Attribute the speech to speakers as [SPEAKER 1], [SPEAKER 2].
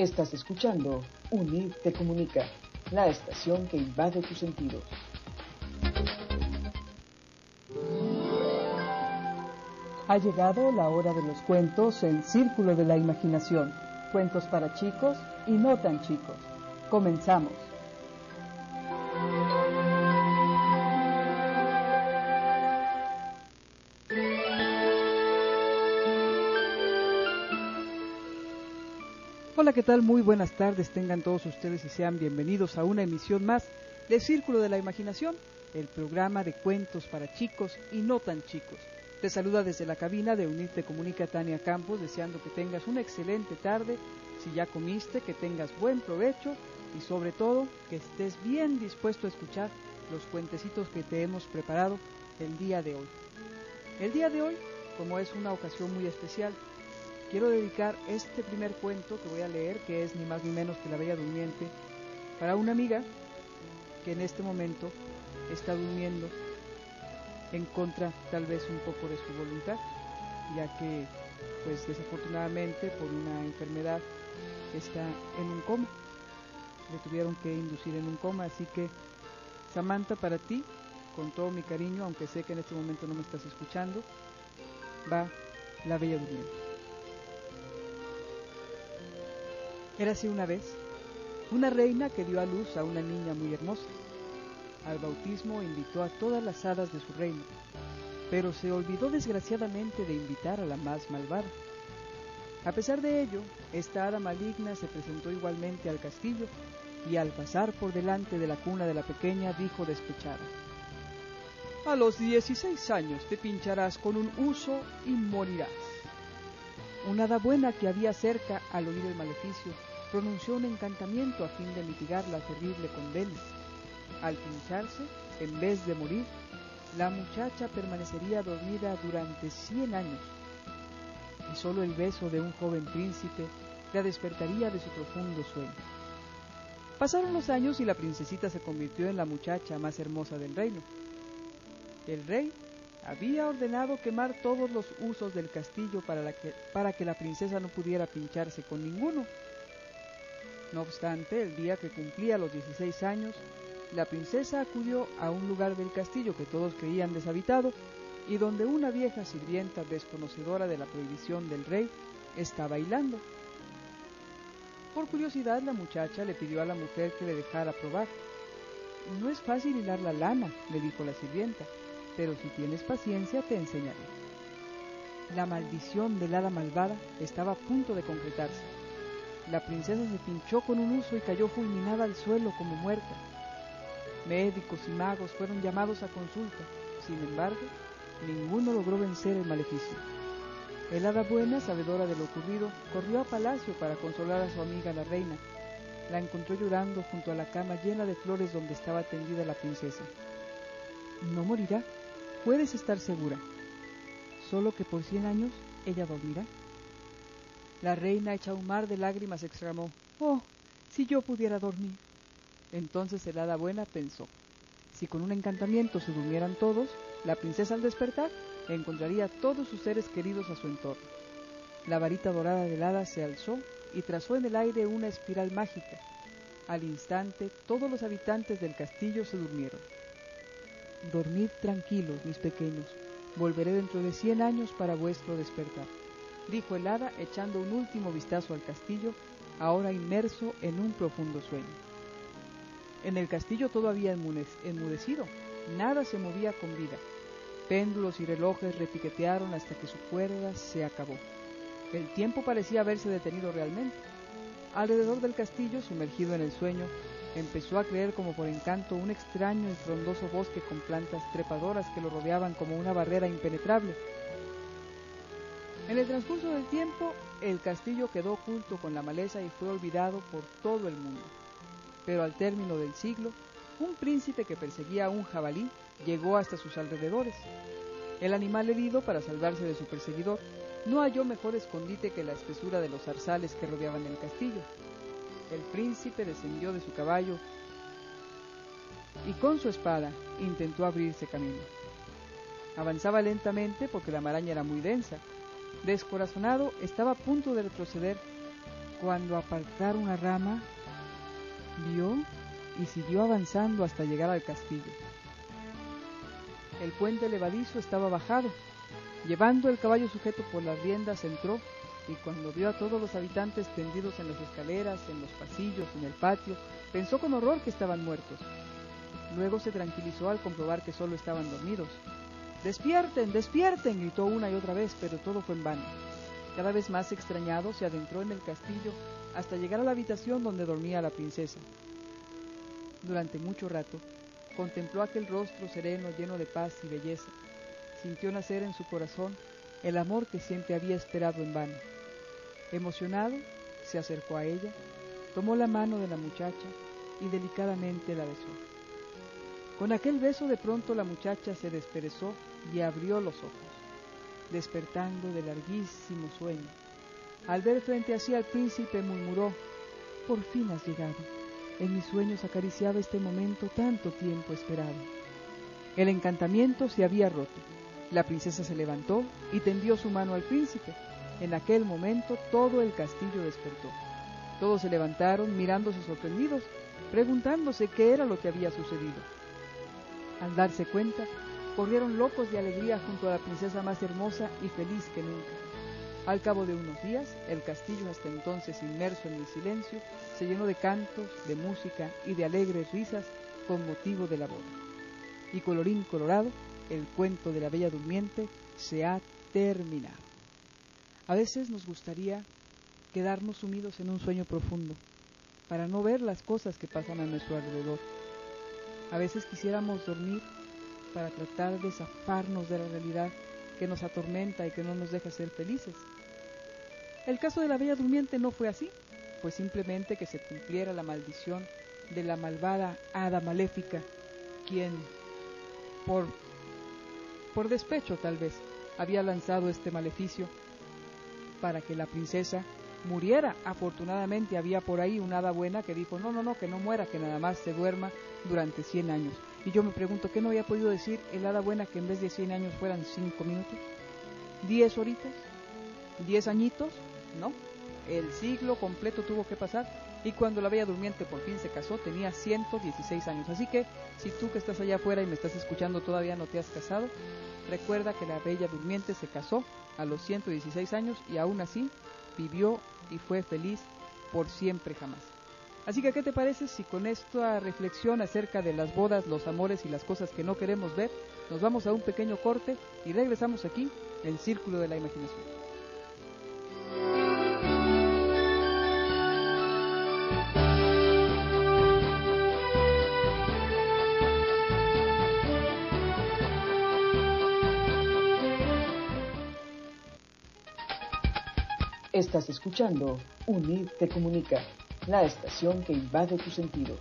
[SPEAKER 1] Estás escuchando UNID Te Comunica, la estación que invade tus sentidos. Ha llegado la hora de los cuentos en Círculo de la Imaginación. Cuentos para chicos y no tan chicos. Comenzamos. Hola, ¿qué tal? Muy buenas tardes. Tengan todos ustedes y sean bienvenidos a una emisión más de Círculo de la Imaginación, el programa de cuentos para chicos y no tan chicos. Te saluda desde la cabina de Unirte Comunica Tania Campos, deseando que tengas una excelente tarde. Si ya comiste, que tengas buen provecho y sobre todo que estés bien dispuesto a escuchar los cuentecitos que te hemos preparado el día de hoy. El día de hoy, como es una ocasión muy especial, quiero dedicar este primer cuento que voy a leer, que es ni más ni menos que La Bella Durmiente, para una amiga que en este momento está durmiendo en contra tal vez un poco de su voluntad, ya que pues desafortunadamente por una enfermedad está en un coma. Le tuvieron que inducir en un coma, así que Samantha para ti, con todo mi cariño, aunque sé que en este momento no me estás escuchando, va La Bella Durmiente. Era así una vez, una reina que dio a luz a una niña muy hermosa. Al bautismo invitó a todas las hadas de su reino, pero se olvidó desgraciadamente de invitar a la más malvada. A pesar de ello, esta hada maligna se presentó igualmente al castillo y al pasar por delante de la cuna de la pequeña dijo despechada, A los 16 años te pincharás con un uso y morirás. Una hada buena que había cerca al oír el maleficio pronunció un encantamiento a fin de mitigar la terrible condena. Al pincharse, en vez de morir, la muchacha permanecería dormida durante cien años, y solo el beso de un joven príncipe la despertaría de su profundo sueño. Pasaron los años y la princesita se convirtió en la muchacha más hermosa del reino. El rey había ordenado quemar todos los usos del castillo para, que, para que la princesa no pudiera pincharse con ninguno no obstante, el día que cumplía los 16 años, la princesa acudió a un lugar del castillo que todos creían deshabitado y donde una vieja sirvienta desconocedora de la prohibición del rey estaba bailando. Por curiosidad, la muchacha le pidió a la mujer que le dejara probar. No es fácil hilar la lana, le dijo la sirvienta, pero si tienes paciencia te enseñaré. La maldición del hada malvada estaba a punto de concretarse la princesa se pinchó con un uso y cayó fulminada al suelo como muerta. Médicos y magos fueron llamados a consulta. Sin embargo, ninguno logró vencer el maleficio. El hada buena, sabedora de lo ocurrido, corrió a palacio para consolar a su amiga la reina. La encontró llorando junto a la cama llena de flores donde estaba tendida la princesa. No morirá, puedes estar segura. Solo que por cien años ella dormirá. La reina, hecha un mar de lágrimas, exclamó, Oh, si yo pudiera dormir. Entonces el hada buena pensó, si con un encantamiento se durmieran todos, la princesa al despertar encontraría todos sus seres queridos a su entorno. La varita dorada del hada se alzó y trazó en el aire una espiral mágica. Al instante todos los habitantes del castillo se durmieron. Dormid tranquilos, mis pequeños, volveré dentro de cien años para vuestro despertar dijo el hada echando un último vistazo al castillo, ahora inmerso en un profundo sueño. En el castillo todo había enmudecido, nada se movía con vida. Péndulos y relojes repiquetearon hasta que su cuerda se acabó. El tiempo parecía haberse detenido realmente. Alrededor del castillo, sumergido en el sueño, empezó a creer como por encanto un extraño y frondoso bosque con plantas trepadoras que lo rodeaban como una barrera impenetrable en el transcurso del tiempo, el castillo quedó oculto con la maleza y fue olvidado por todo el mundo. Pero al término del siglo, un príncipe que perseguía a un jabalí llegó hasta sus alrededores. El animal herido, para salvarse de su perseguidor, no halló mejor escondite que la espesura de los zarzales que rodeaban el castillo. El príncipe descendió de su caballo y con su espada intentó abrirse camino. Avanzaba lentamente porque la maraña era muy densa Descorazonado, estaba a punto de retroceder Cuando apartar una rama, vio y siguió avanzando hasta llegar al castillo. El puente levadizo estaba bajado. Llevando el caballo sujeto por las riendas entró y cuando vio a todos los habitantes tendidos en las escaleras, en los pasillos, en el patio, pensó con horror que estaban muertos. Luego se tranquilizó al comprobar que solo estaban dormidos. Despierten, despierten, gritó una y otra vez, pero todo fue en vano. Cada vez más extrañado, se adentró en el castillo hasta llegar a la habitación donde dormía la princesa. Durante mucho rato, contempló aquel rostro sereno lleno de paz y belleza. Sintió nacer en su corazón el amor que siempre había esperado en vano. Emocionado, se acercó a ella, tomó la mano de la muchacha y delicadamente la besó. Con aquel beso de pronto la muchacha se desperezó y abrió los ojos, despertando de larguísimo sueño. Al ver frente a sí al príncipe murmuró, por fin has llegado. En mis sueños acariciaba este momento tanto tiempo esperado. El encantamiento se había roto. La princesa se levantó y tendió su mano al príncipe. En aquel momento todo el castillo despertó. Todos se levantaron mirándose sorprendidos, preguntándose qué era lo que había sucedido. Al darse cuenta, corrieron locos de alegría junto a la princesa más hermosa y feliz que nunca. Al cabo de unos días, el castillo, hasta entonces inmerso en el silencio, se llenó de cantos, de música y de alegres risas con motivo de la boda. Y colorín colorado, el cuento de la Bella Durmiente se ha terminado. A veces nos gustaría quedarnos sumidos en un sueño profundo para no ver las cosas que pasan a nuestro alrededor. A veces quisiéramos dormir para tratar de zafarnos de la realidad que nos atormenta y que no nos deja ser felices. El caso de la Bella Durmiente no fue así, pues simplemente que se cumpliera la maldición de la malvada hada maléfica, quien, por por despecho tal vez, había lanzado este maleficio para que la princesa muriera. Afortunadamente había por ahí una hada buena que dijo, no, no, no, que no muera, que nada más se duerma durante 100 años. Y yo me pregunto, ¿qué no había podido decir el hada buena que en vez de 100 años fueran 5 minutos? ¿10 horitas? ¿10 añitos? No, el siglo completo tuvo que pasar y cuando la Bella Durmiente por fin se casó tenía 116 años. Así que si tú que estás allá afuera y me estás escuchando todavía no te has casado, recuerda que la Bella Durmiente se casó a los 116 años y aún así vivió y fue feliz por siempre jamás. Así que, ¿qué te parece si con esta reflexión acerca de las bodas, los amores y las cosas que no queremos ver, nos vamos a un pequeño corte y regresamos aquí, en Círculo de la Imaginación?
[SPEAKER 2] Estás escuchando UNID Te Comunica, la estación que invade tus sentidos.